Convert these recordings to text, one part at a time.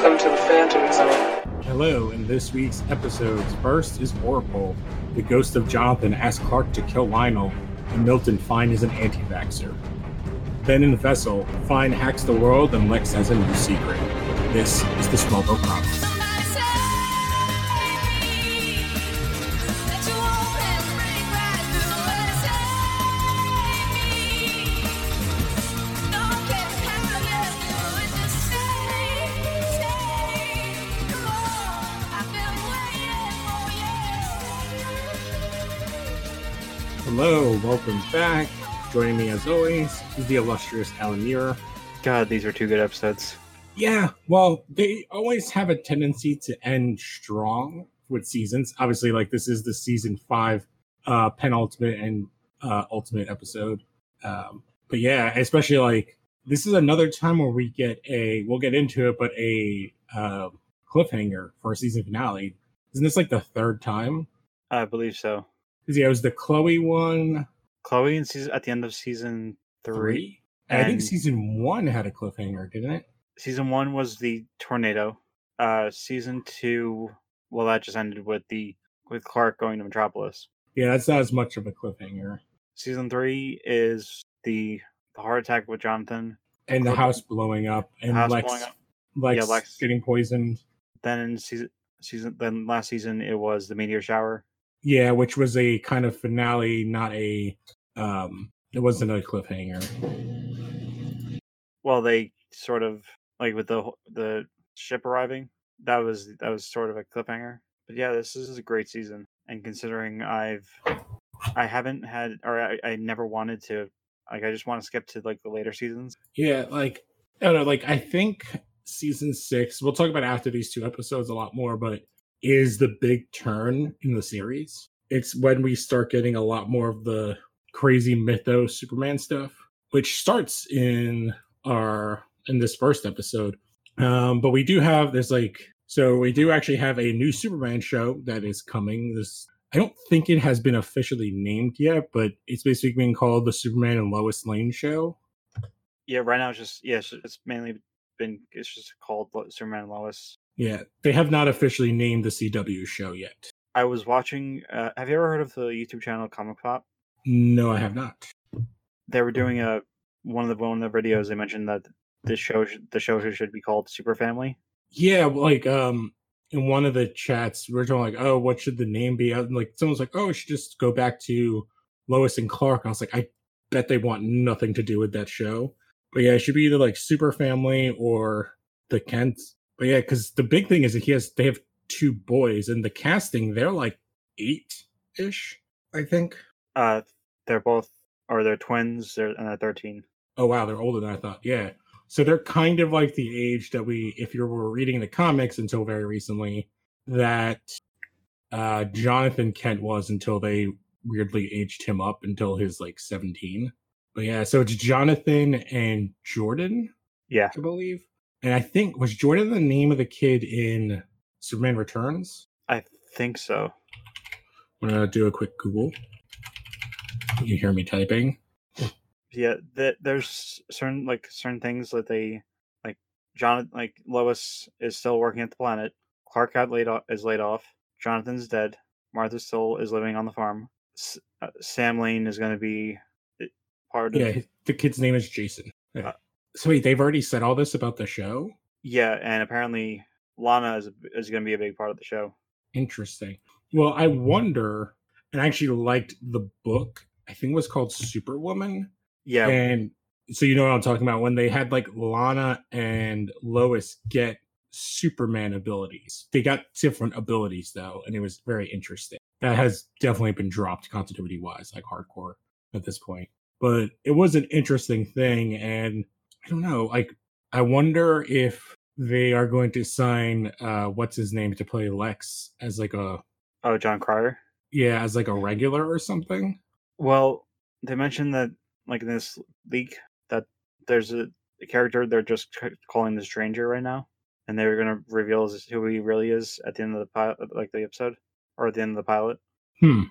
Welcome to the Phantom Zone. Hello, in this week's episodes, first is Oracle. The ghost of Jonathan asks Clark to kill Lionel, and Milton Fine is an anti vaxxer. Then in the vessel, Fine hacks the world and Lex has a new secret. This is the Smallville Chronicles. Hello, welcome back. Joining me as always is the illustrious Alan Muir. God, these are two good episodes. Yeah, well, they always have a tendency to end strong with seasons. Obviously, like this is the season five uh penultimate and uh ultimate episode. Um but yeah, especially like this is another time where we get a we'll get into it, but a uh, cliffhanger for a season finale. Isn't this like the third time? I believe so. Because yeah, it was the Chloe one Chloe in season at the end of season three. three. I think season one had a cliffhanger, didn't it? Season one was the tornado. Uh, season two, well, that just ended with the with Clark going to Metropolis. Yeah, that's not as much of a cliffhanger. Season three is the the heart attack with Jonathan. And the house blowing up and Lex, blowing up. Lex, Yeah, Lex- getting poisoned. Then in season season then last season it was the meteor shower. Yeah, which was a kind of finale, not a um it wasn't a cliffhanger. Well, they sort of like with the the ship arriving. That was that was sort of a cliffhanger. But yeah, this is a great season. And considering I've I haven't had or I, I never wanted to like I just want to skip to like the later seasons. Yeah, like I don't know, like I think season six, we'll talk about after these two episodes a lot more, but is the big turn in the series. It's when we start getting a lot more of the crazy mythos Superman stuff, which starts in our in this first episode. Um, but we do have there's like so we do actually have a new Superman show that is coming. This I don't think it has been officially named yet, but it's basically being called the Superman and Lois Lane show. Yeah, right now it's just yeah, it's, it's mainly been it's just called Superman and Lois. Yeah, they have not officially named the CW show yet. I was watching. Uh, have you ever heard of the YouTube channel Comic Pop? No, I have not. They were doing a one of the one of the videos. They mentioned that the show the show should be called Super Family. Yeah, like um in one of the chats, we are talking like, oh, what should the name be? And like someone's like, oh, it should just go back to Lois and Clark. I was like, I bet they want nothing to do with that show. But yeah, it should be either like Super Family or the Kents. But yeah, because the big thing is that he has they have two boys, and the casting they're like eight ish, I think. Uh, they're both or they're twins. They're and they're thirteen. Oh wow, they're older than I thought. Yeah. So they're kind of like the age that we, if you were reading the comics until very recently, that uh Jonathan Kent was until they weirdly aged him up until his like 17. But yeah, so it's Jonathan and Jordan, Yeah, I believe. And I think was Jordan the name of the kid in Superman Returns? I think so. I'm gonna do a quick Google. You hear me typing? Yeah, th- there's certain like certain things that they like. John like Lois is still working at the planet. Clark got laid off. Is laid off. Jonathan's dead. Martha still is living on the farm. S- uh, Sam Lane is going to be uh, part of. Yeah, the kid's name is Jason. Yeah. Uh, so wait, they've already said all this about the show? Yeah, and apparently Lana is is going to be a big part of the show. Interesting. Well, I wonder, and I actually liked the book. I think it was called Superwoman. Yeah, And so you know what I'm talking about when they had like Lana and Lois get Superman abilities. They got different abilities though, and it was very interesting. That has definitely been dropped continuity wise, like hardcore at this point. But it was an interesting thing, and I don't know, like I wonder if they are going to sign uh what's his name to play Lex as like a oh Jon Cryer. yeah, as like a regular or something. Well, they mentioned that like in this leak that there's a, a character they're just calling the stranger right now, and they were going to reveal who he really is at the end of the pilot, like the episode or at the end of the pilot. Hmm.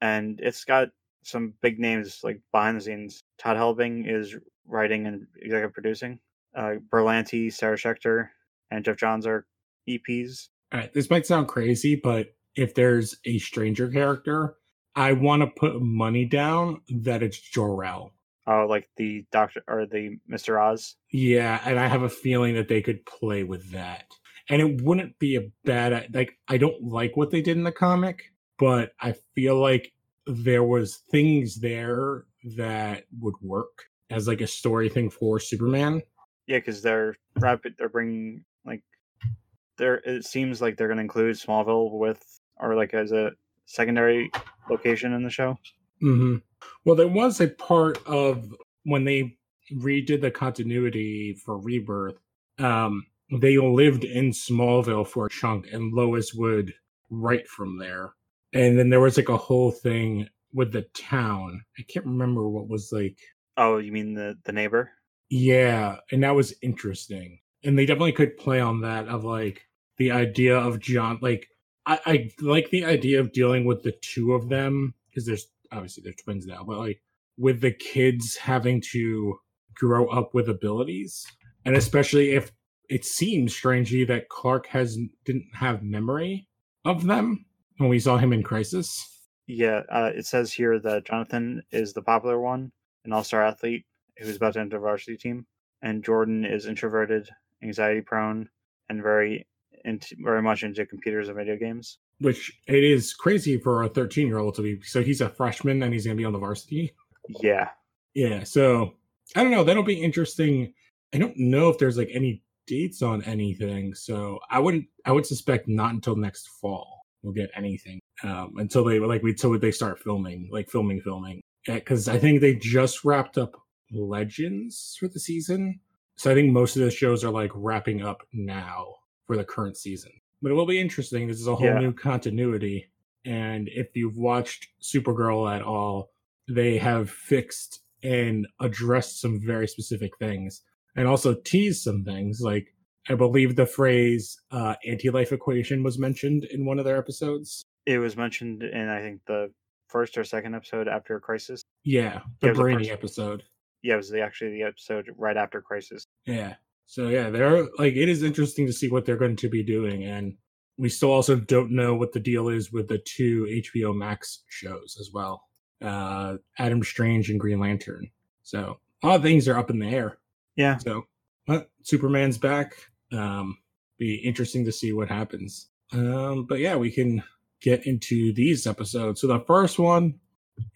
And it's got some big names like behind the scenes. Todd Helbing is writing and executive producing. Uh, Berlanti, Sarah Schechter, and Geoff Johns are EPs. All right, this might sound crazy, but if there's a stranger character, I want to put money down that it's Jor-El. Oh, like the Doctor or the Mister Oz. Yeah, and I have a feeling that they could play with that. And it wouldn't be a bad like I don't like what they did in the comic, but I feel like there was things there that would work as like a story thing for Superman. Yeah, because they're rapid. They're bringing like they're. It seems like they're going to include Smallville with or like as a secondary location in the show. hmm Well, there was a part of when they redid the continuity for Rebirth. Um, they lived in Smallville for a chunk, and Lois would write from there. And then there was like a whole thing with the town. I can't remember what was like. Oh, you mean the the neighbor? Yeah, and that was interesting. And they definitely could play on that of like the idea of John. Like, I, I like the idea of dealing with the two of them because there's obviously they're twins now, but like with the kids having to grow up with abilities, and especially if it seems strangely that Clark has didn't have memory of them when we saw him in Crisis. Yeah, uh, it says here that Jonathan is the popular one, an all-star athlete who's about to enter varsity team, and Jordan is introverted, anxiety-prone, and very into, very much into computers and video games. Which it is crazy for a 13 year old to be. So he's a freshman and he's going to be on the varsity. Yeah, Yeah, so I don't know. That'll be interesting. I don't know if there's like any dates on anything, so I wouldn't. I would suspect not until next fall we'll get anything. Um, until they like we until they start filming, like filming, filming. Because I think they just wrapped up Legends for the season, so I think most of the shows are like wrapping up now for the current season. But it will be interesting. This is a whole Yeah. new continuity, and if you've watched Supergirl at all, they have fixed and addressed some very specific things and also teased some things like i believe the phrase uh, anti-life equation was mentioned in one of their episodes it was mentioned in I think the first or second episode after Crisis. yeah the Yeah, it the brainy episode Yeah, it was the, actually the episode right after Crisis. yeah so yeah they're like it is interesting to see what they're going to be doing and we still also don't know what the deal is with the two hbo max shows as well uh adam strange and green lantern so a lot of things are up in the air Yeah, So, but Superman's back. Um, be interesting to see what happens. Um, but yeah, we can get into these episodes. So the first one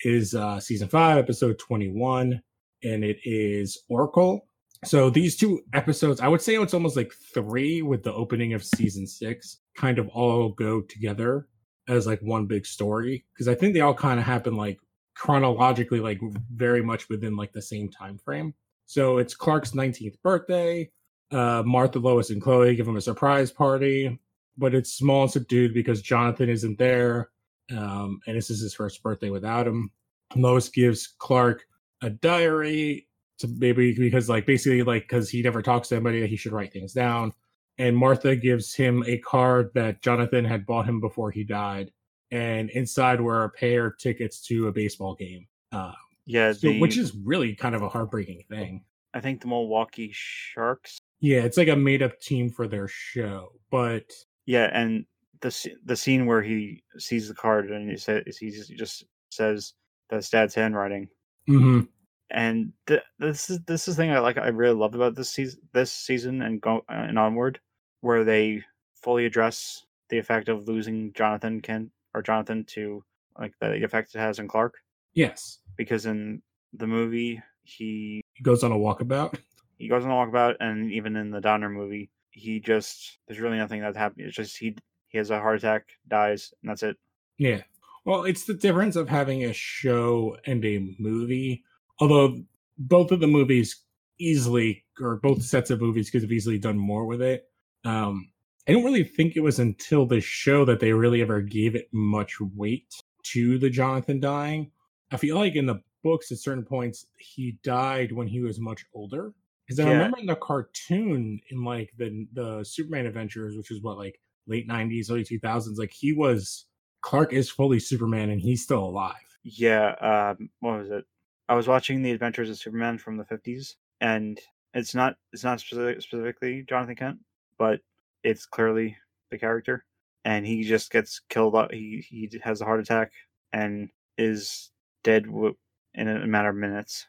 is uh, season five, episode twenty-one, and it is Oracle. So these two episodes, I would say it's almost like three with the opening of season six, kind of all go together as like one big story because I think they all kind of happen like chronologically, like very much within like the same time frame. So it's Clark's 19th birthday. Uh, Martha, Lois, and Chloe give him a surprise party, but it's small and subdued because Jonathan isn't there. Um, and this is his first birthday without him. Lois gives Clark a diary to maybe because, like, basically, like, because he never talks to anybody, he should write things down. And Martha gives him a card that Jonathan had bought him before he died. And inside were a pair of tickets to a baseball game. Uh, yeah. so, the, which is really kind of a heartbreaking thing. I think the Milwaukee Sharks. Yeah, it's like a made up team for their show, but Yeah, and the the scene where he sees the card and he says he just- says that's Dad's handwriting. Mhm. And th- this is this is the thing I like. I really love about this season, this season and go and onward, where they fully address the effect of losing Jonathan Kent or Jonathan to like the effect it has on Clark. yes, Because in the movie, he he goes on a walkabout. he goes on a walkabout, and even in the Donner movie, he just there's really nothing that happened. It's just he he has a heart attack, dies, and that's it. Yeah. Well, it's the difference of having a show and a movie. Although both of the movies easily, or both sets of movies, could have easily done more with it. Um, I don't really think it was until the show that they really ever gave it much weight to the Jonathan dying. I feel like in the books, at certain points, he died when he was much older. Because I Yeah. remember in the cartoon, in like the the Superman Adventures, which is what like late '90s, early 2000s, like he was Clark is fully Superman and he's still alive. Yeah, um, what was it? I was watching The Adventures of Superman from the fifties, and it's not it's not specific, specifically Jonathan Kent, but it's clearly the character, and he just gets killed. He he has a heart attack and is dead w- in a matter of minutes.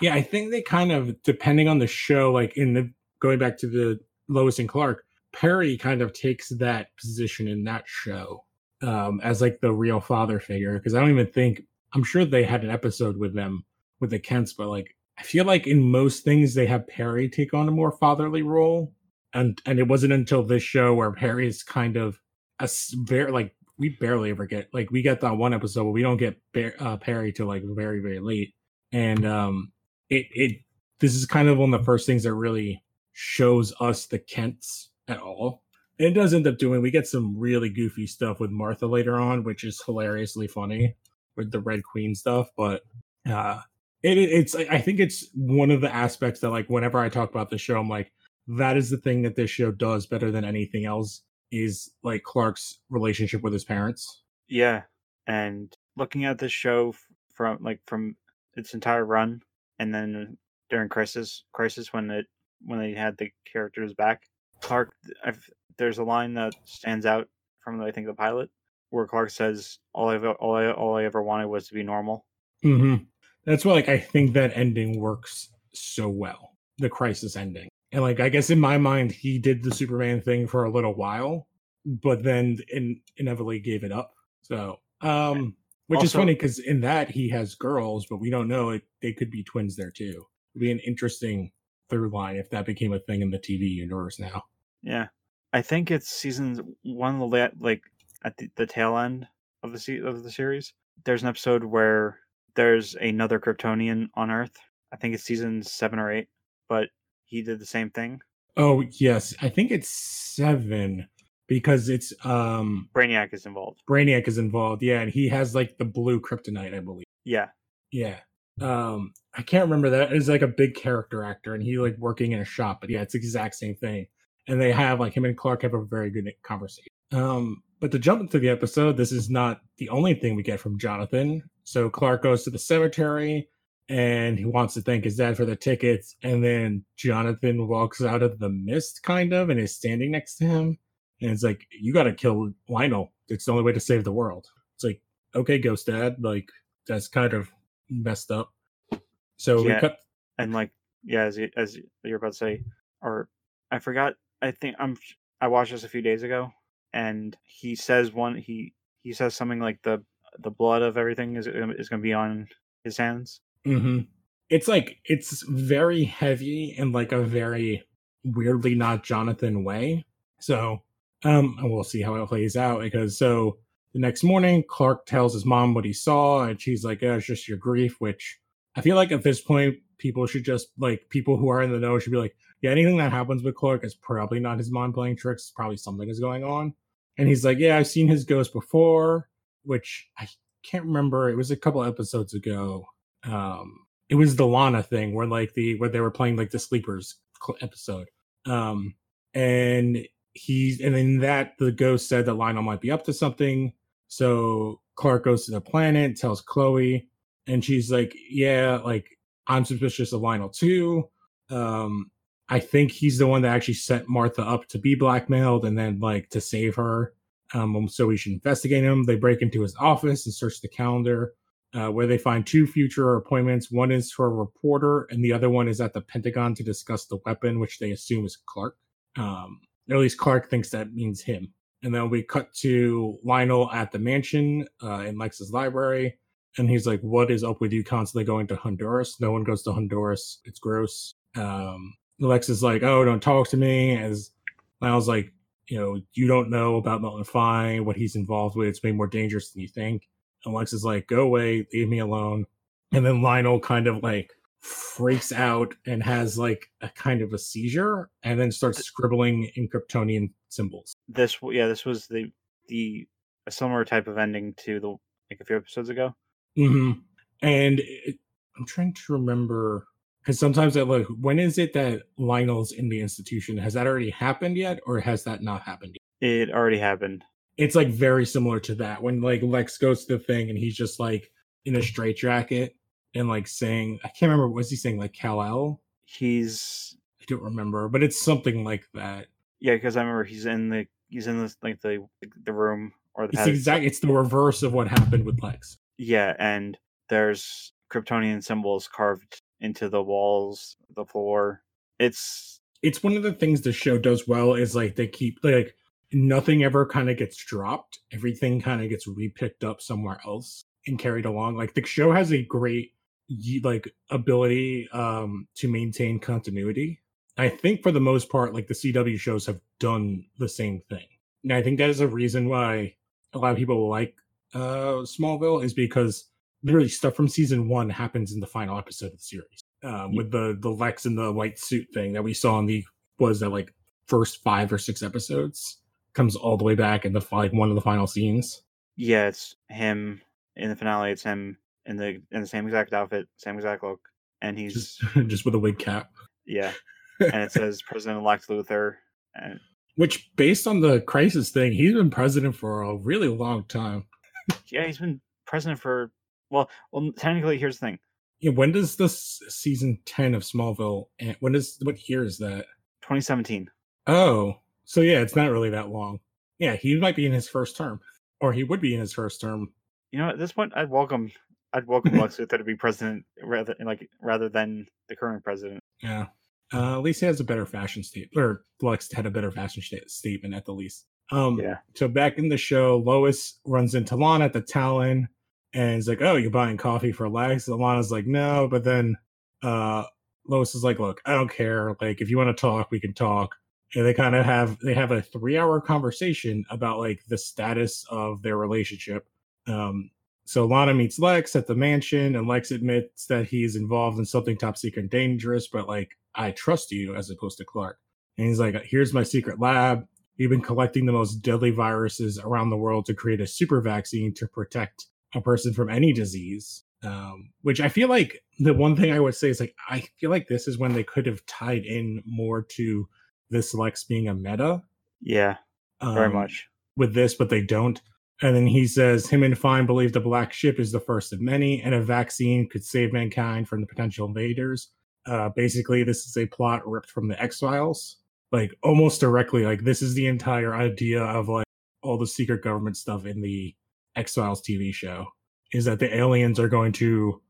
Yeah, I think they kind of, depending on the show, like in the going back to the Lois and Clark, Perry kind of takes that position in that show um, as like the real father figure. Because I don't even think I'm sure they had an episode with them with the Kents, but like I feel like in most things they have Perry take on a more fatherly role, and and it wasn't until this show where Perry is kind of a very like we barely ever get like we get that one episode, but we don't get uh, Perry till like very very late, and um it it this is kind of one of the first things that really shows us the Kents at all. And it does end up doing we get some really goofy stuff with Martha later on, which is hilariously funny with the Red Queen stuff, but uh it, it- it's I think it's one of the aspects that like whenever I talk about the show, I'm like, that is the thing that this show does better than anything else is like Clark's relationship with his parents. Yeah, and looking at this show from like from its entire run, and then during Crisis, Crisis when it when they had the characters back, Clark, I've, there's a line that stands out from I think the pilot where Clark says, "All I all I all I ever wanted was to be normal." Mm-hmm. That's why, like, I think that ending works so well. The crisis ending, and like, I guess in my mind, he did the Superman thing for a little while, but then in, inevitably gave it up. So, um, which is Also- funny because in that he has girls, but we don't know it. They could be twins there too. It'd be an interesting through line if that became a thing in the TV universe now. Yeah, I think it's season one, the like at the, the tail end of the se- of the series. There's an episode where there's another Kryptonian on Earth. I think it's season seven or eight, but he did the same thing. Oh yes, I think it's seven because it's um Brainiac is involved. Brainiac is involved. Yeah, and he has like the blue kryptonite, I believe. Yeah, Yeah. Um, I can't remember that. It's like a big character actor, and he like working in a shop. But yeah, it's the exact same thing. And they have like him and Clark have a very good conversation. Um, but to jump into the episode, this is not the only thing we get from Jonathan. So Clark goes to the cemetery and he wants to thank his dad for the tickets. And then Jonathan walks out of the mist, kind of, and is standing next to him. And it's like, you got to kill Lionel. It's the only way to save the world. It's like, okay, Ghost Dad, like, that's kind of messed up. So we cut. and like yeah, as you, as you're about to say, or I forgot. I think I'm. I watched this a few days ago, and he says one. He he says something like the the blood of everything is is going to be on his hands. hmm It's like it's very heavy and like a very weirdly not Jonathan way. So, um, and we'll see how it plays out because so the next morning, Clark tells his mom what he saw, and she's like, "Yeah, it's just your grief." Which I feel like at this point, people should just like people who are in the know should be like, "Yeah, anything that happens with Clark is probably not his mom playing tricks. Probably something is going on." And he's like, "Yeah, I've seen his ghost before," which I can't remember. It was a couple episodes ago. Um, it was the Lana thing where like the where they were playing like the sleepers episode. Um, and he's and in that the ghost said that Lionel might be up to something. So Clark goes to the planet, tells Chloe, and she's like, "Yeah, like I'm suspicious of Lionel too. Um, I think he's the one that actually set Martha up to be blackmailed and then like to save her. Um, so we should investigate him. They break into his office and search the calendar, uh, where they find two future appointments. One is for a reporter, and the other one is at the Pentagon to discuss the weapon, which they assume is Clark. Um, or at least Clark thinks that means him. And then we cut to Lionel at the mansion uh, in Lex's library. And he's like, What is up with you constantly going to Honduras? No one goes to Honduras. It's gross. Um, Lex is like, Oh, don't talk to me. As Lionel's like, You know, you don't know about Milton Fine, what he's involved with. It's way more dangerous than you think. And Lex is like, Go away, leave me alone. And then Lionel kind of like freaks out and has like a kind of a seizure and then starts scribbling in Kryptonian symbols. This yeah, this was the the a similar type of ending to the like a few episodes ago. hmm And it, I'm trying to remember because sometimes I look, when is it that Lionel's in the institution? Has that already happened yet, or has that not happened yet? It already happened. It's like very similar to that when like Lex goes to the thing and he's just like in a straitjacket and like saying, I can't remember, was he saying like Kal El? He's I don't remember, but it's something like that. Yeah, because I remember he's in the he's in this like the the room or the It's pad- exact. It's the reverse of what happened with Lex. Yeah, and there's Kryptonian symbols carved into the walls, the floor. It's It's one of the things the show does well is like they keep like nothing ever kind of gets dropped. Everything kind of gets repicked up somewhere else and carried along. Like the show has a great like ability um to maintain continuity. I think for the most part, like the CW shows have done the same thing. And I think that is a reason why a lot of people like uh Smallville is because literally stuff from season one happens in the final episode of the series. Um, with the the Lex in the white suit thing that we saw in the was that like first five or six episodes comes all the way back in the like one of the final scenes. yeah, it's him in the finale. It's him in the in the same exact outfit, same exact look, and he's Just just with a wig cap. yeah, and it says President-elect Luthor, and Which based on the crisis thing, he's been president for a really long time. yeah, he's been president for well, well, technically, here's the thing: Yeah, when does this season ten of Smallville end? When is what year is that? 2017. Oh, so yeah, it's not really that long. Yeah, he might be in his first term, or he would be in his first term. You know, at this point, I'd welcome, I'd welcome Lex Luthor to be president rather like rather than the current president. Yeah, uh, at least he has a better fashion state, or Lex had a better fashion sta- statement at the least. Um, Yeah. So back in the show, Lois runs into Lana at the Talon, and is like, "Oh, you're buying coffee for Lex?" And Lana's like, "No," but then uh, Lois is like, "Look, I don't care. Like, if you want to talk, we can talk." And they kind of have they have a three hour conversation about like the status of their relationship. Um, so Lana meets Lex at the mansion, and Lex admits that he's involved in something top secret and dangerous, but like I trust you as opposed to Clark. And he's like, "Here's my secret lab. We've been collecting the most deadly viruses around the world to create a super vaccine to protect a person from any disease." Um, which I feel like the one thing I would say is like I feel like this is when they could have tied in more to this Lex being a meta. Yeah, very um, much. with this, but they don't. And then he says, him and Fine believe the black ship is the first of many, and a vaccine could save mankind from the potential invaders. Uh, basically, this is a plot ripped from the X Files, like almost directly. Like this is the entire idea of like all the secret government stuff in the X Files TV show is that the aliens are going to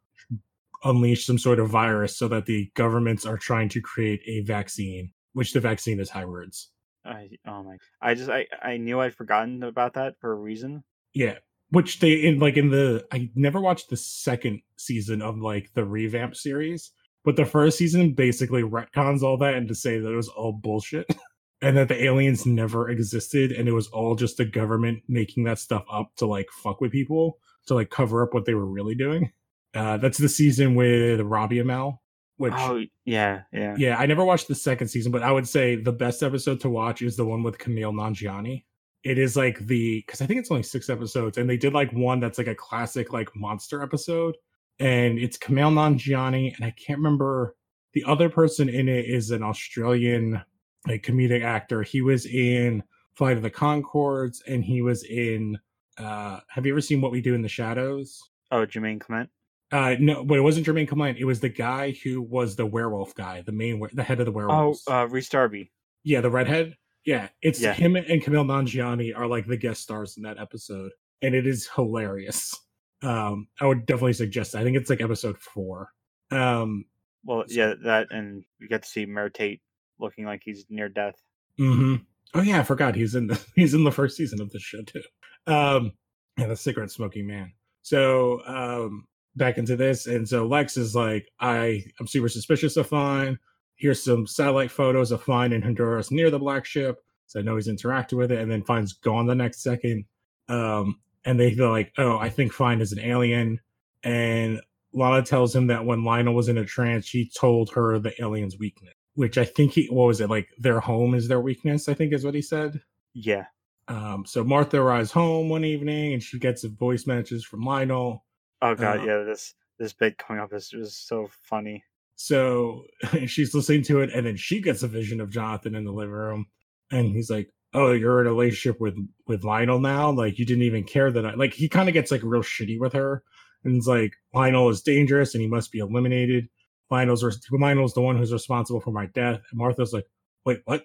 unleash some sort of virus so that the governments are trying to create a vaccine, which the vaccine is words. I oh my! I just I I knew I'd forgotten about that for a reason. Yeah, which they in like in the I never watched the second season of like the revamp series, but the first season basically retcons all that and to say that it was all bullshit and that the aliens never existed and it was all just the government making that stuff up to like fuck with people to like cover up what they were really doing. Uh, that's the season with Robbie Amell, which Oh yeah, yeah. yeah, I never watched the second season, but I would say the best episode to watch is the one with Kumail Nanjiani. It is like the because I think it's only six episodes, and they did like one that's like a classic like monster episode, and it's Kumail Nanjiani, and I can't remember the other person in it is an Australian like comedic actor. He was in Flight of the Conchords, and he was in. uh Have you ever seen What We Do in the Shadows? Oh, Jermaine Clement. Uh no, but it wasn't Jermaine Clement. It was the guy who was the werewolf guy, the main, the head of the Oh, werewolves. uh, Rhys Darby. yeah, the redhead. Yeah, it's Yeah. him and Kumail Nanjiani are like the guest stars in that episode, and it is hilarious. Um, I would definitely suggest. I think it's like episode four. Um, Well, yeah, that and you get to see Mayor Tate looking like he's near death. hmm Oh yeah, I forgot he's in the he's in the first season of the show too. Um, yeah, the cigarette smoking man. So um, back into this, and so Lex is like, I I'm super suspicious of Fine. Here's some satellite photos of Fine in Honduras near the black ship. So I know he's interacted with it, and then Fine's gone the next second. Um, and they feel like, oh, I think Fine is an alien. And Lana tells him that when Lionel was in a trance, she told her the alien's weakness, which I think he, what was it, like their home is their weakness, I think is what he said. Yeah, Um, so Martha arrives home one evening and she gets a voice message from Lionel. Oh god, Uh, yeah. This this bit coming up is was so funny. So she's listening to it, and then she gets a vision of Jonathan in the living room, and he's like, "Oh, you're in a relationship with with Lionel now? Like you didn't even care that I like." He kind of gets like real shitty with her, and it's like Lionel is dangerous and he must be eliminated. Lionel's Lionel's the one who's responsible for my death. And Martha's like, "Wait, what?"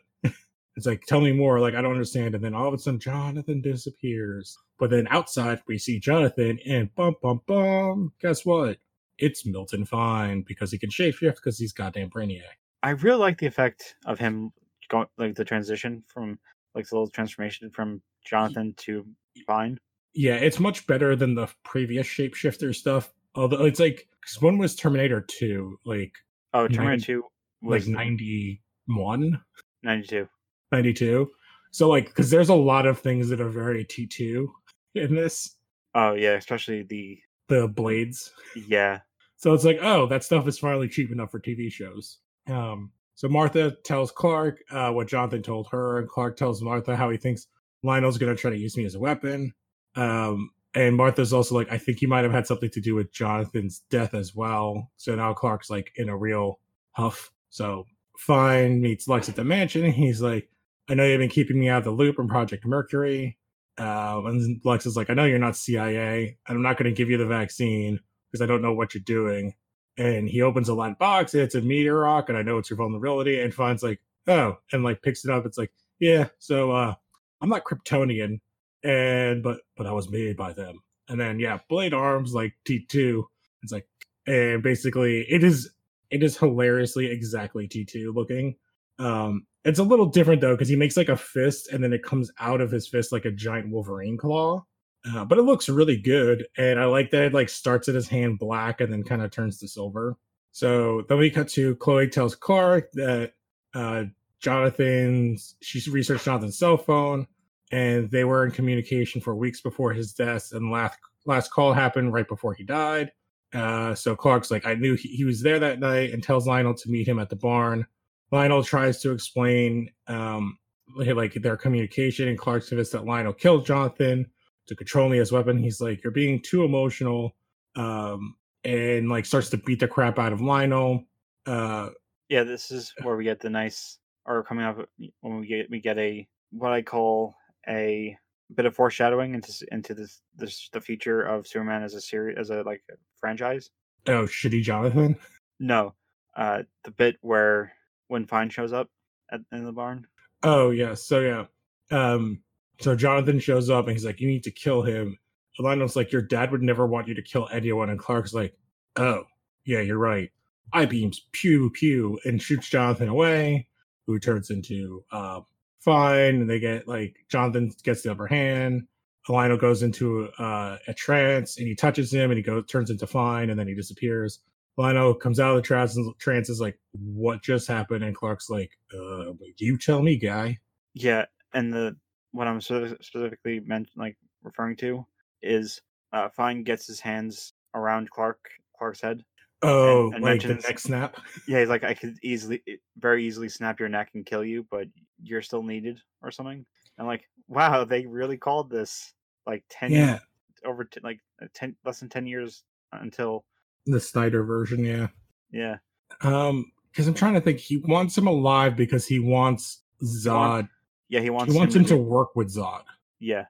It's like, tell me more. Like, I don't understand. And then all of a sudden, Jonathan disappears. But then outside, we see Jonathan, and bum, bum, bum. Guess what? It's Milton Fine because he can shapeshift because he's goddamn Brainiac. I really like the effect of him going like the transition from like the little transformation from Jonathan to Fine. Yeah, it's much better than the previous shapeshifter stuff. Although it's like, because one was Terminator 2, like, Oh, Terminator Nine- 2 like was 91, 92. 92. So, like, because there's a lot of things that are very T2 in this, Oh yeah, especially the the blades. yeah. So it's like, oh, that stuff is finally cheap enough for TV shows. Um, so Martha tells Clark uh, what Jonathan told her, and Clark tells Martha how he thinks Lionel's going to try to use me as a weapon. Um, and Martha's also like, I think he might have had something to do with Jonathan's death as well. So now Clark's like in a real huff. So Fine meets Lex at the mansion, and he's like, I know you've been keeping me out of the loop on Project Mercury. Um, and Lex is like, I know you're not CIA, and I'm not going to give you the vaccine because I don't know what you're doing. And he opens a light box, it's a meteor rock, and I know it's your vulnerability. And finds like, oh, and like picks it up. It's like, yeah, so uh, I'm not Kryptonian, and but but I was made by them. And then yeah, blade arms like T two. It's like, and basically it is it is hilariously exactly T two looking. Um, it's a little different though because he makes like a fist, and then it comes out of his fist like a giant Wolverine claw. Uh, but it looks really good, and I like that it like starts at his hand black and then kind of turns to silver. So then we cut to Chloe tells Clark that uh, Jonathan's she's researched Jonathan's cell phone, and they were in communication for weeks before his death. And last last call happened right before he died. Uh, so Clark's like, I knew he, he was there that night, and tells Lionel to meet him at the barn. Lionel tries to explain um, like their communication, and Clark's convinced that Lionel killed Jonathan to control me as weapon. He's like, "You're being too emotional," um, and like starts to beat the crap out of Lionel. Uh, Yeah, this is where we get the nice or coming up when we get we get a what I call a bit of foreshadowing into into this this the future of Superman as a series as a like franchise. oh, shitty Jonathan. No, uh, the bit where when Fine shows up at in the barn. Oh yeah, so yeah. Um, so Jonathan shows up and he's like, "You need to kill him." Lionel's like, "Your dad would never want you to kill anyone," and Clark's like, "Oh, yeah, you're right." I beams pew pew and shoots Jonathan away, who turns into uh, fine, and they get like Jonathan gets the upper hand. Lionel goes into uh, a trance and he touches him and he goes turns into fine and then he disappears. Lionel comes out of the trance and trance is like, "What just happened?" And Clark's like, "Uh, you tell me, guy." Yeah, and the what I'm specifically meant like referring to is uh, Fine gets his hands around Clark Clark's head. Oh, and like the mentions- neck snap. Yeah, he's like I could easily, very easily snap your neck and kill you, but you're still needed or something. And like, wow, they really called this like ten Yeah, over t- like uh, ten less than ten years until the Snyder version. Yeah. yeah Um, because I'm trying to think. He wants him alive because he wants Zod. yeah he wants He wants him to be- work with Zod. yeah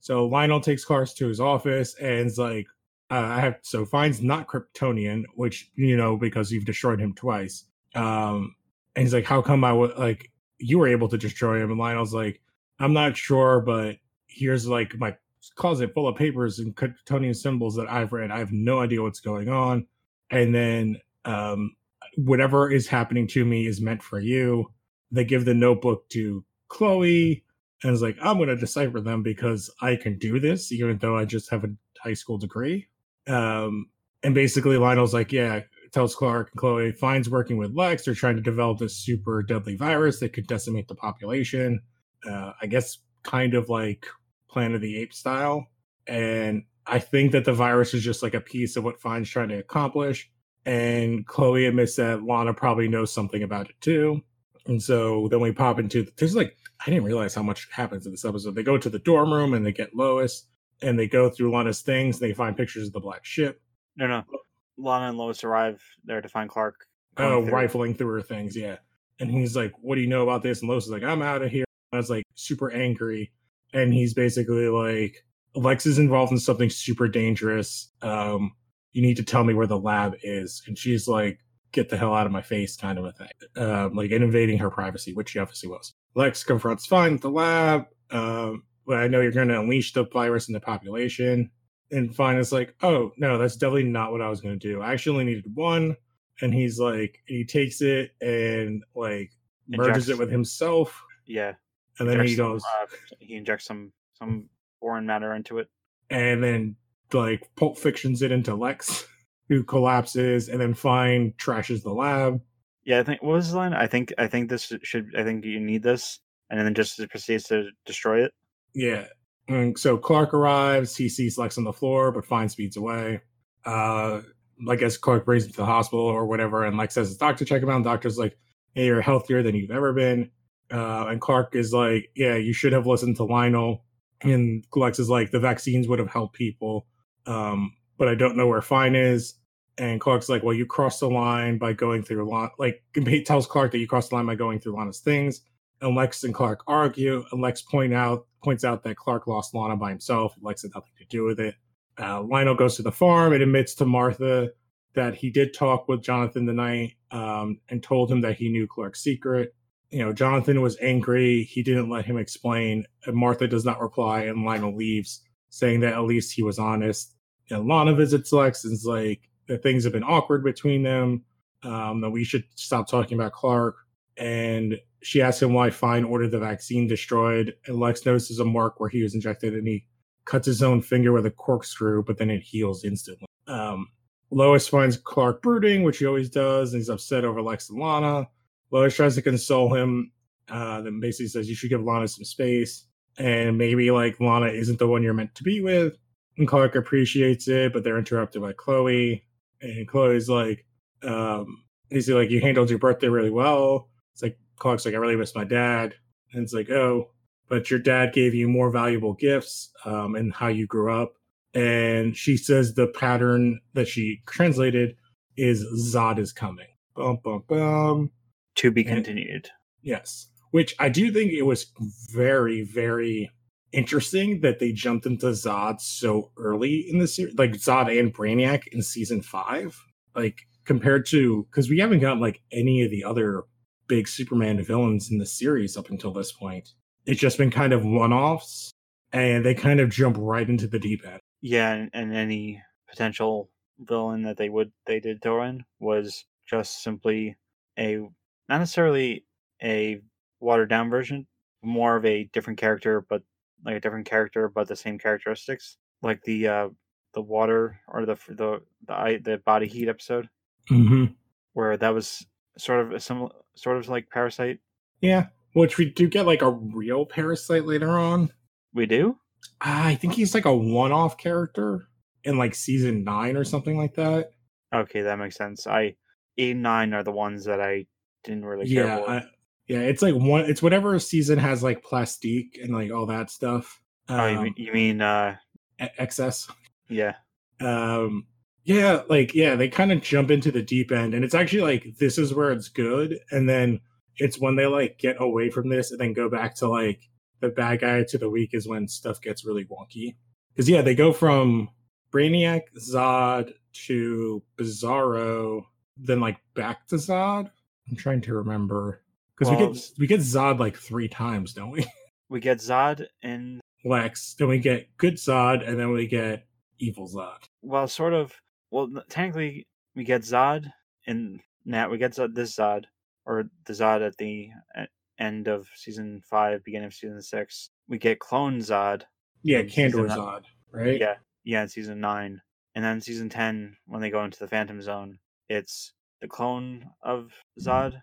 So Lionel takes Clark to his office and is like, uh, I have so Fine's not Kryptonian, which you know because you've destroyed him twice. Um, and he's like, how come I would like you were able to destroy him? And Lionel's like, I'm not sure, but here's like my closet full of papers and Kryptonian symbols that I've read. I have no idea what's going on. And then um, whatever is happening to me is meant for you. They give the notebook to Chloe and is like, I'm going to decipher them because I can do this, even though I just have a high school degree. Um, and basically, Lionel's like, yeah, tells Clark and Chloe, Fine's working with Lex. They're trying to develop this super deadly virus that could decimate the population. Uh, I guess kind of like Planet of the Apes style. And I think that the virus is just like a piece of what Fine's trying to accomplish. And Chloe admits that Lana probably knows something about it too. And so then we pop into there's like I didn't realize how much happens in this episode. They go to the dorm room and they get Lois and they go through Lana's things. And they find pictures of the black ship. no no Lana and Lois arrive there to find Clark Oh, through- rifling through her things, yeah. And he's like, "What do you know about this?" And Lois is like, "I'm out of here." I was like super angry, and he's basically like, "Lex is involved in something super dangerous. Um, you need to tell me where the lab is." And she's like, "Get the hell out of my face," kind of a thing, um, like invading her privacy, which she obviously was. Lex confronts Fine at the lab. Um, but I know you're going to unleash the virus in the population. And Fine is like, oh, no, that's definitely not what I was going to do. I actually only needed one. And he's like, he takes it and like merges Injects. it with himself. Yeah. And then he injects some, goes, uh, he injects some some foreign matter into it. and then like Pulp Fictions it into Lex, who collapses, and then Fine trashes the lab. Yeah, I think what was his line? I think I think this should I think you need this, and then just proceeds to destroy it. Yeah. And so Clark arrives. He sees Lex on the floor, but Fine speeds away. Uh, I guess Clark brings him to the hospital or whatever, and Lex says his doctor check him out. And the doctor's like, "Hey, you're healthier than you've ever been." Uh, and Clark is like, "Yeah, you should have listened to Lionel." And Lex is like, "The vaccines would have helped people, um, but I don't know where Fine is." And Clark's like, "Well, you crossed the line by going through Lon." Like, he tells Clark that you crossed the line by going through Lana's things and Lex and Clark argue, and Lex point out points out that Clark lost Lana by himself. Lex had nothing to do with it. Uh, Lionel goes to the farm and admits to Martha that he did talk with Jonathan tonight um, and told him that he knew Clark's secret. You know, Jonathan was angry. He didn't let him explain. And Martha does not reply, and Lionel leaves, saying that at least he was honest. And Lana visits Lex and is like that things have been awkward between them. Um, that we should stop talking about Clark. And she asks him why Fine ordered the vaccine destroyed, and Lex notices a mark where he was injected, and he cuts his own finger with a corkscrew, but then it heals instantly. Um, Lois finds Clark brooding, which he always does, and he's upset over Lex and Lana. Lois tries to console him, uh, then basically says you should give Lana some space, and maybe like Lana isn't the one you're meant to be with. And Clark appreciates it, but they're interrupted by Chloe, and Chloe's like, um, he's like, you handled your birthday really well. It's like Clark's like, I really miss my dad. And it's like, oh, but your dad gave you more valuable gifts um, and how you grew up. And she says the pattern that she translated is Zod is coming. Bum, bum, bum. To be continued. Yes. Which I do think it was very, very interesting that they jumped into Zod so early in the series, like Zod and Brainiac in season five, like compared to because we haven't got like any of the other big Superman villains in the series up until this point. It's just been kind of one offs, and they kind of jump right into the deep end. Yeah, and, and any potential villain that they would they did throw in was just simply a not necessarily a watered down version, more of a different character, but like a different character but the same characteristics, like the uh the water or the the the the body heat episode Mm-hmm. where that was sort of a similar sort of like parasite. Yeah, which we do get like a real parasite later on. We do. I think he's like a one-off character in like season nine or something like that. Okay, that makes sense. I eight and nine are the ones that I didn't really care Yeah, for. I, yeah. It's like one. It's whatever season has like plastique and like all that stuff. oh, you Um, mean, you mean uh excess. yeah. Um, yeah, like yeah, they kind of jump into the deep end, and it's actually like this is where it's good, and then it's when they like get away from this and then go back to like the bad guy to the weak is when stuff gets really wonky. Because yeah, they go from Brainiac, Zod to Bizarro, then like back to Zod. I'm trying to remember because we get we get Zod like three times, don't we? We get Zod and Lex, then we get good Zod, and then we get evil Zod. well, sort of. Well, technically, we get Zod and now we get Zod, this Zod or the Zod at the end of season five, beginning of season six. We get clone Zod. Yeah, Kandor Zod, right? Yeah, yeah, in season nine, and then season ten when they go into the Phantom Zone, it's the clone of Zod.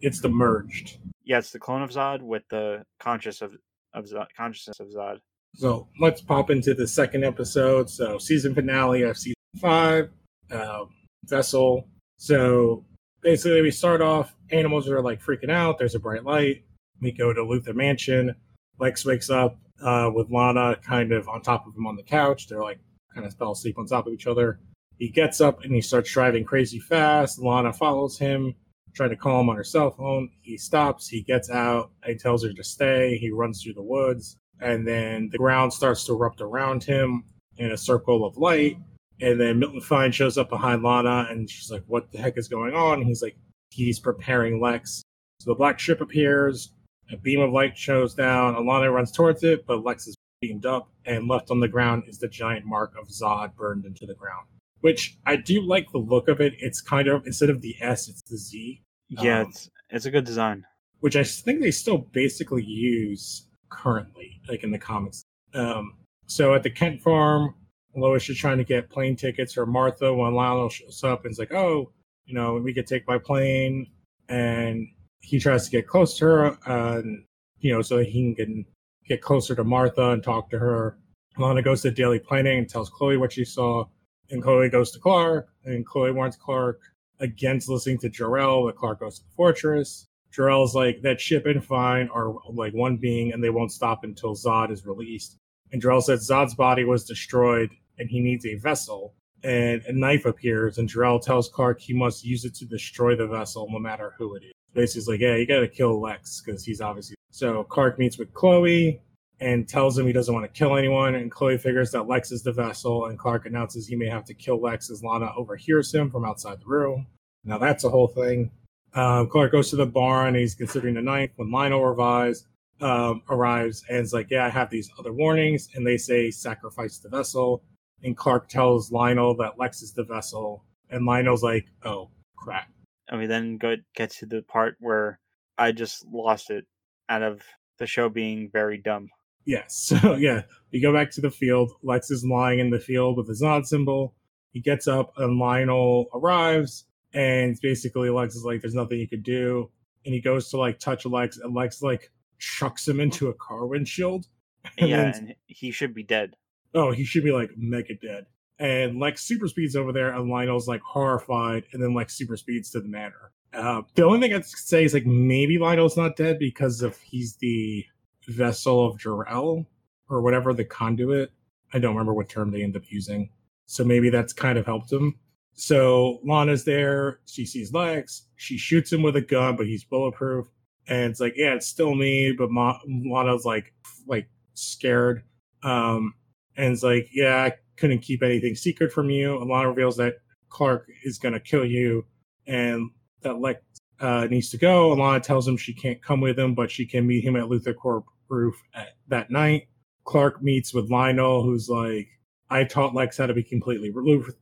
It's the merged. Yeah, it's the clone of Zod with the conscious of of Zod, consciousness of Zod. So let's pop into the second episode. So season finale of season five, um, vessel. So basically, we start off. Animals are like freaking out. There's a bright light. We go to Luthor Mansion. Lex wakes up uh, with Lana kind of on top of him on the couch. They're like kind of fell asleep on top of each other. He gets up and he starts driving crazy fast. Lana follows him, trying to call him on her cell phone. He stops. He gets out. He tells her to stay. He runs through the woods and then the ground starts to erupt around him in a circle of light. And then Milton Fine shows up behind Lana, and she's like, "What the heck is going on?" He's like, "He's preparing Lex." So the black ship appears. A beam of light shows down. Alana runs towards it, but Lex is beamed up, and left on the ground is the giant mark of Zod burned into the ground. Which I do like the look of it. It's kind of instead of the S, it's the Z, Yeah, Um, it's it's a good design. which I think they still basically use currently, like in the comics. Um, so at the Kent farm, Lois is trying to get plane tickets for Martha when Lionel shows up and is like, "Oh, you know, we could take my plane," and he tries to get close to her, and you know, so he can get closer to Martha and talk to her. Lana goes to Daily Planet and tells Chloe what she saw, and Chloe goes to Clark, and Chloe warns Clark against listening to Jor-El, but Clark goes to the fortress. Jor-El's like, that ship and Fine are like one being, and they won't stop until Zod is released. And Jor-El says Zod's body was destroyed, and he needs a vessel. And a knife appears, and Jor-El tells Clark he must use it to destroy the vessel, no matter who it is. Basically, like, yeah, you gotta kill Lex, because he's obviously. So Clark meets with Chloe and tells him he doesn't want to kill anyone. And Chloe figures that Lex is the vessel, and Clark announces he may have to kill Lex as Lana overhears him from outside the room. Now that's a whole thing. Um, Clark goes to the barn. He's considering the knife when Lionel arrives, um, arrives and is like, "Yeah, I have these other warnings," and they say sacrifice the vessel. And Clark tells Lionel that Lex is the vessel, and Lionel's like, "Oh crap." And we then go get to the part where I just lost it out of the show being very dumb. Yes. So yeah, we go back to the field. Lex is lying in the field with the Zod symbol. He gets up and Lionel arrives and basically Lex is like, there's nothing you could do. And he goes to like touch Lex and Lex like chucks him into a car windshield. And yeah, and he should be dead. oh, he should be like mega dead. And Lex super speeds over there and Lionel's like horrified and then Lex super speeds to the manor. Uh, the only thing I'd say is like maybe Lionel's not dead because of he's the vessel of Jor-El or whatever the conduit. I don't remember what term they end up using. So maybe that's kind of helped him. So Lana's there. She sees Lex. She shoots him with a gun, but he's bulletproof. And it's like, yeah, it's still me. But Ma- Lana's like, like scared. Um, and it's like, yeah, I couldn't keep anything secret from you. And Lana reveals that Clark is going to kill you and that Lex uh, needs to go. Alana tells him she can't come with him, but she can meet him at Luthor Corp roof at, that night. Clark meets with Lionel, who's like, I taught Lex how to be completely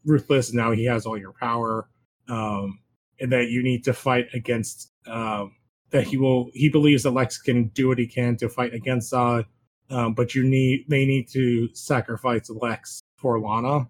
ruthless, now he has all your power. Um, and that you need to fight against, um, that he will, he believes that Lex can do what he can to fight against Zod, um, but you need, they need to sacrifice Lex for Lana.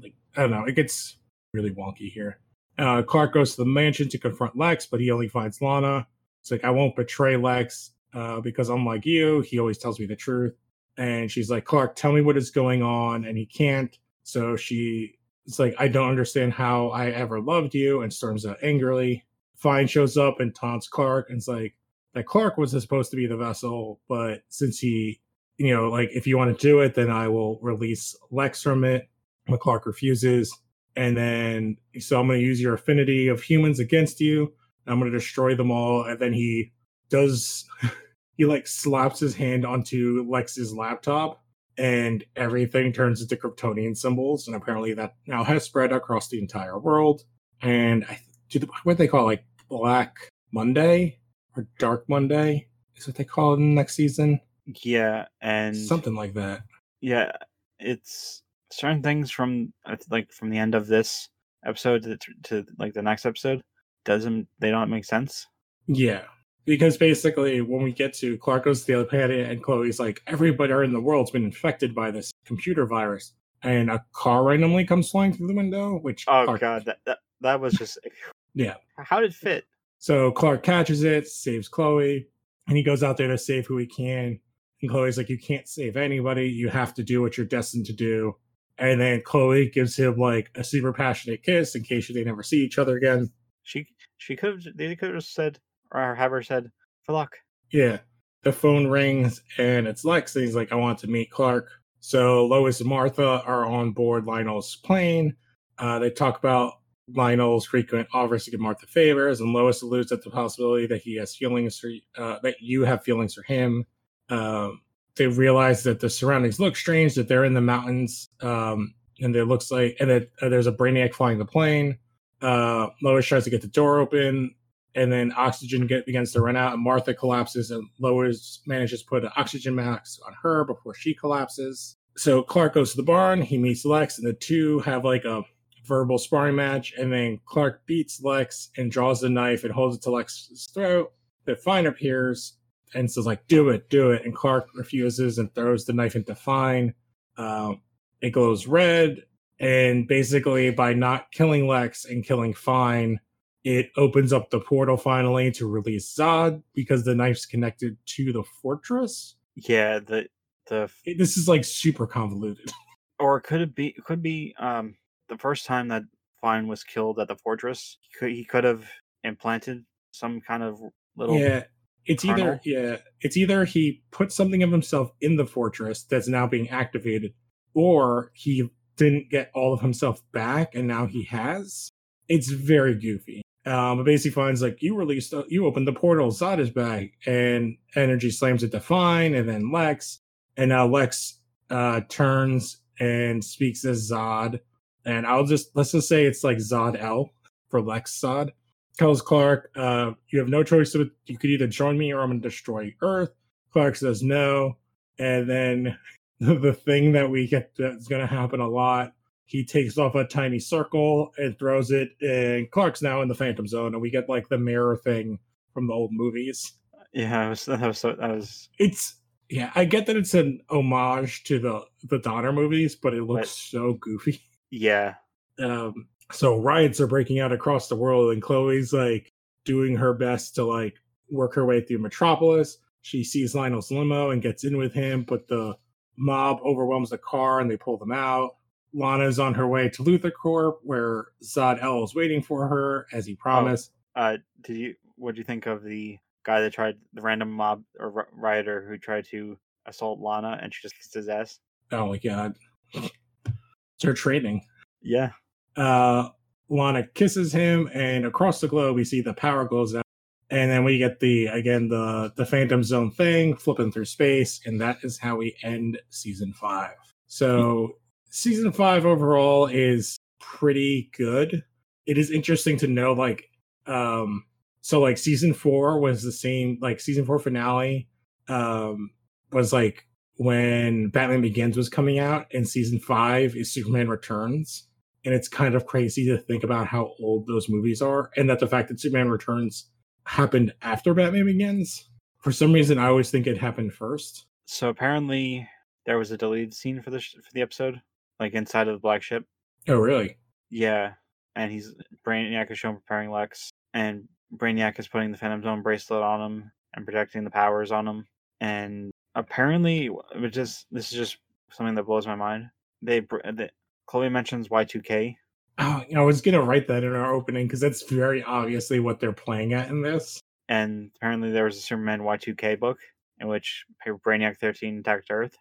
Like, I don't know, it gets really wonky here. Uh, Clark goes to the mansion to confront Lex, but he only finds Lana. It's like, I won't betray Lex uh, because unlike you, he always tells me the truth. And she's like, Clark, tell me what is going on. And he can't. So she, it's like, I don't understand how I ever loved you. And storms out angrily. Fine shows up and taunts Clark. And it's like, that Clark was supposed to be the vessel. But since he, you know, like, if you want to do it, then I will release Lex from it. But Clark refuses. And then, so I'm going to use your affinity of humans against you. I'm going to destroy them all. And then he does, he like slaps his hand onto Lex's laptop and everything turns into Kryptonian symbols. And apparently that now has spread across the entire world. And I do the, what they call it, like Black Monday or Dark Monday is what they call it in the next season. Yeah, and Something like that. yeah, it's certain things from like from the end of this episode to, to like the next episode doesn't they don't make sense. Yeah. Because basically, when we get to Clark goes to the other planet, and Chloe's like, everybody in the world's been infected by this computer virus. And a car randomly comes flying through the window, which Oh Clark- god, that that, that was just Yeah. How did it fit? So Clark catches it, saves Chloe, and he goes out there to save who he can. And Chloe's like, You can't save anybody. You have to do what you're destined to do. And then Chloe gives him like a super passionate kiss in case they never see each other again. She she could have they could have said or her said for luck. Yeah. The phone rings and it's Lex, and he's like, I want to meet Clark. So Lois and Martha are on board Lionel's plane. Uh, they talk about Lionel's frequent offers to give Martha favors, and Lois alludes at the possibility that he has feelings for uh, that you have feelings for him. Um, they realize that the surroundings look strange, that they're in the mountains, um, and it looks like, and that uh, there's a brainiac flying the plane. Uh, Lois tries to get the door open, and then oxygen get, begins to run out, and Martha collapses, and Lois manages to put an oxygen mask on her before she collapses. So Clark goes to the barn, he meets Lex, and the two have like a verbal sparring match, and then Clark beats Lex and draws the knife and holds it to Lex's throat. But Fine appears and says like, "Do it, do it," and Clark refuses and throws the knife into Fine. Um, it glows red, and basically by not killing Lex and killing Fine, it opens up the portal finally to release Zod because the knife's connected to the fortress. Yeah, the the It- this is like super convoluted. or could it be it could be um the first time that Fine was killed at the fortress. He could he could have implanted some kind of little yeah, it's either yeah, it's either he put something of himself in the fortress that's now being activated, or he didn't get all of himself back and now he has. It's very goofy. Um, but basically Fine's like you released, uh, you opened the portal, Zod is back, and energy slams it to Fine, and then Lex, and now Lex uh turns and speaks as Zod, and I'll just let's just say it's like Zod L for Lex Zod tells Clark, uh, you have no choice. Of, you could either join me or I'm going to destroy Earth. Clark says no. And then the thing that we get that's going to happen a lot, he takes off a tiny circle and throws it, and Clark's now in the Phantom Zone, and we get like the mirror thing from the old movies. Yeah, was, that was so, that was It's yeah, I get that it's an homage to the the Donner movies, but it looks Right. so goofy. yeah. um so riots are breaking out across the world and chloe's like doing her best to like work her way through metropolis she sees lionel's limo and gets in with him but the mob overwhelms the car and they pull them out lana's on her way to luthor corp where zod el is waiting for her as he promised Uh, did you what do you think of the guy that tried the random mob or ri- rioter who tried to assault Lana and she just kissed his ass? oh my god it's her training Yeah. uh, Lana kisses him, and across the globe we see the power goes out, and then we get the again the the Phantom Zone thing flipping through space, and that is how we end season five. So season five overall is pretty good. It is interesting to know, like, um, so like season four was the same, like season four finale, um, was like when Batman Begins was coming out, and season five is Superman Returns. And it's kind of crazy to think about how old those movies are and that the fact that superman returns happened after batman begins. For some reason i always think it happened first. So apparently there was a deleted scene for the sh- for the episode, like inside of the black ship. oh really Yeah, and he's Brainiac is shown preparing Lex, and Brainiac is putting the Phantom Zone bracelet on him and projecting the powers on him. And apparently, which is this is just something that blows my mind. They, they Chloe mentions Y two K. oh, i was gonna write that in our opening because that's very obviously what they're playing at in this and apparently there was a Superman Y2K book in which Brainiac 13 attacked Earth.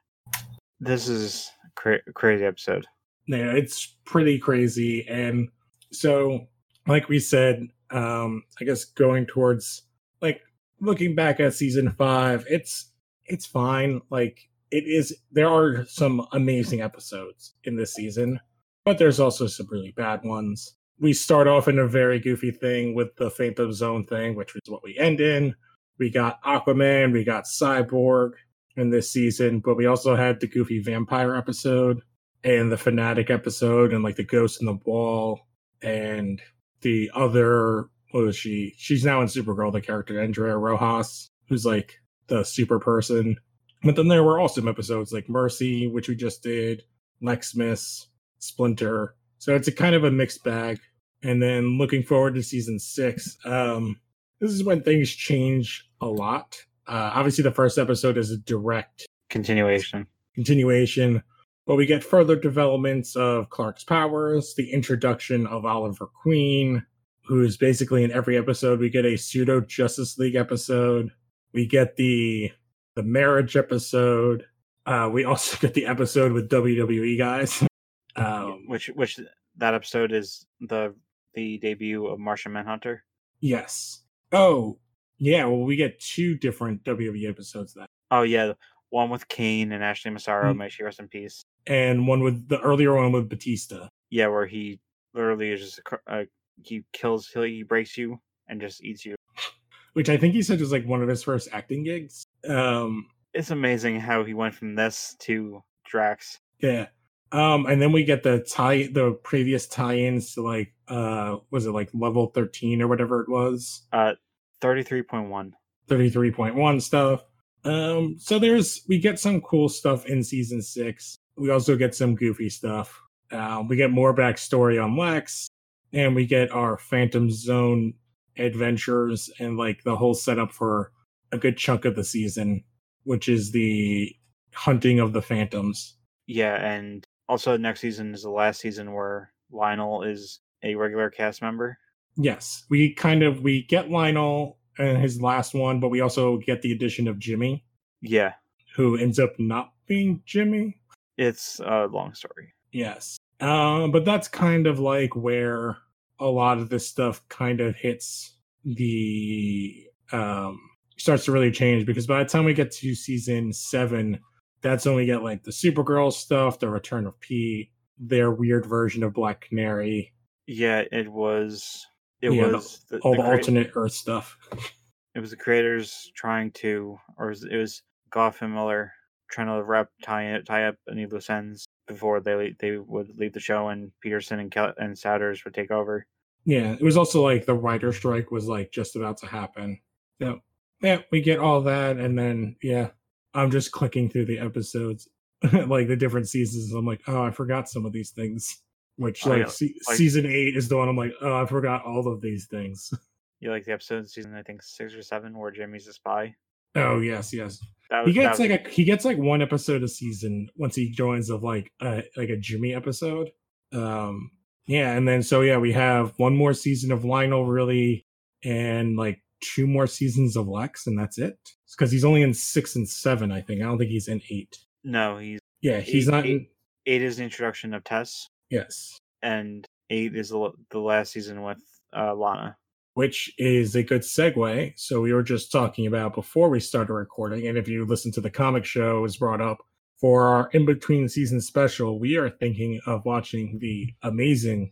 This is cra- crazy episode. yeah it's pretty crazy and so like we said um i guess going towards like looking back at season five it's it's fine like it is there are some amazing episodes in this season but there's also some really bad ones we start off in a very goofy thing with the phantom zone thing which is what we end in we got aquaman we got cyborg in this season but we also had the goofy vampire episode and the fanatic episode and like the ghost in the wall and the other what was she? She's now in supergirl the character andrea rojas who's like the super person. But then there were also episodes like mercy which we just did lexmas splinter. So it's a kind of a mixed bag. And then looking forward to season six um this is when things change a lot uh obviously the first episode is a direct Continuation. continuation, but we get further developments of Clark's powers, the introduction of Oliver Queen, who is basically in every episode. We get a pseudo Justice League episode. We get the the marriage episode. Uh, we also get the episode with WWE guys. Um, which which that episode is the the debut of Martian Manhunter. yes. Oh, yeah. Well, we get two different WWE episodes then, Oh yeah, one with Kane and Ashley Massaro. Mm. May she rest in peace. and one with the earlier one with Batista. Yeah, where he literally is just a uh, he kills he, he breaks you and just eats you. which I think he said was like one of his first acting gigs. Um, It's amazing how he went from this to Drax. yeah. Um, and then we get the tie, the previous tie-ins to like, uh, was it like level thirteen or whatever it was, Uh, thirty-three point one. thirty-three point one stuff. Um, so there's we get some cool stuff in season six. We also get some goofy stuff. Um, we get more backstory on Lex, and we get our Phantom Zone adventures and like the whole setup for a good chunk of the season, which is the hunting of the phantoms. Yeah, and also next season is the last season where Lionel is a regular cast member. Yes, we kind of we get Lionel and his last one, but we also get the addition of Jimmy, Yeah, who ends up not being Jimmy. it's a long story. Yes. Um, but that's kind of like where a lot of this stuff kind of hits the um starts to really change because by the time we get to season seven, that's when we get like the Supergirl stuff, the return of Pete, their weird version of Black Canary, Yeah, it was. It Yeah, was the, all the, crea- alternate Earth stuff. It was the creators trying to, or it was, it was Gough and Millar trying to wrap tie tie up any loose ends before they they would leave the show, and Peterson and Kel- and Souders would take over. Yeah, it was also like the writer strike was like just about to happen. So yeah, we get all that, and then yeah, I'm just clicking through the episodes, like the different seasons. I'm like, oh, I forgot some of these things. Which Oh, like, yeah, se- like- season eight is the one I'm like, oh, I forgot all of these things. You like the episode in season I think six or seven where Jimmy's a spy. oh yes, yes. He was, that gets was like a he gets like one episode a season once he joins of like a like a Jimmy episode. Um yeah, and then so yeah, we have one more season of Lionel really and like two more seasons of Lex and that's it. Because he's only in six and seven, I think. I don't think he's in eight. no. He's Yeah, he's Eight- not in eight. eight is the introduction of Tess, yes. and eight is the the last season with uh, Lana. Which is a good segue. So we were just talking about before we started recording, and if you listen to the comic show, it was brought up for our in between season special. We are thinking of watching the amazing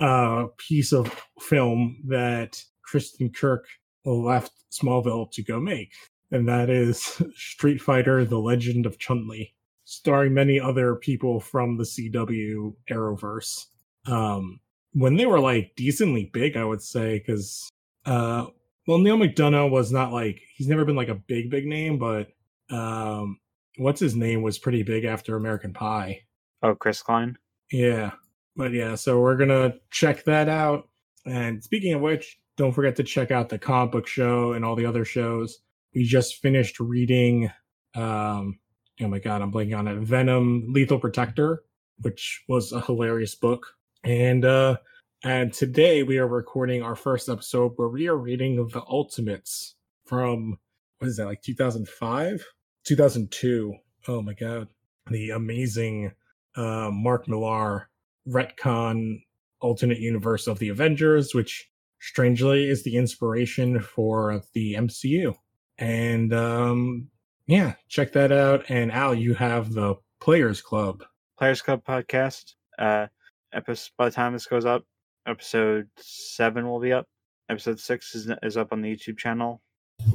uh, piece of film that Kristin Kreuk left Smallville to go make, and that is Street Fighter: The Legend of Chun Li, starring many other people from the CW Arrowverse. Um, when they were like decently big, I would say, because uh, well, Neal McDonough was not like he's never been like a big big name, but um, what's his name was pretty big after American Pie. Oh, Chris Klein. Yeah. But yeah, so we're gonna check that out. And speaking of which, don't forget to check out the comic book show and all the other shows. We just finished reading um oh my god, I'm blanking on it. Venom Lethal Protector, which was a hilarious book. And uh and today we are recording our first episode where we are reading the Ultimates from what is that, like 2005? 2002. Oh my god. The amazing uh, Mark Millar retcon alternate universe of the Avengers, which strangely is the inspiration for the MCU. And um, yeah, check that out. And Al, you have the Players Club. Players Club podcast. Uh, episode by the time this goes up, episode seven will be up. Episode six is is up on the YouTube channel,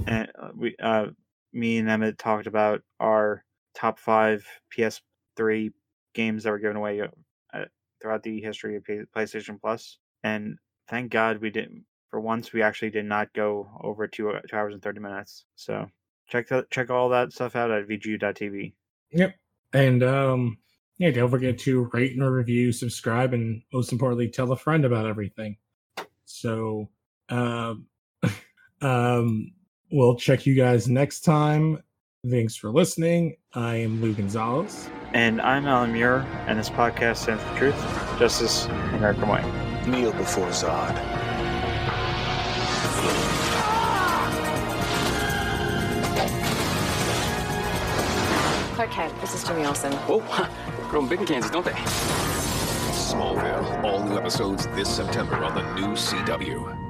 and uh, we, uh, me and Emmett talked about our top five PS3 games that were given away uh, throughout the history of PlayStation Plus. And thank God we didn't. For once, we actually did not go over two, two hours and thirty minutes. So check that check all that stuff out at vgu.tv. Yep. And um, yeah, don't forget to rate and review, subscribe, and most importantly, tell a friend about everything. So, um, um, we'll check you guys next time. Thanks for listening. I am Lou Gonzalez. And I'm Alan Muir, and this podcast stands for truth, justice, and American way. Kneel before Zod. Clark Kent, this is Jimmy Olsen. Oh, Whoa, growing big in Kansas, don't they? Smallville. All new episodes this September on the new CW.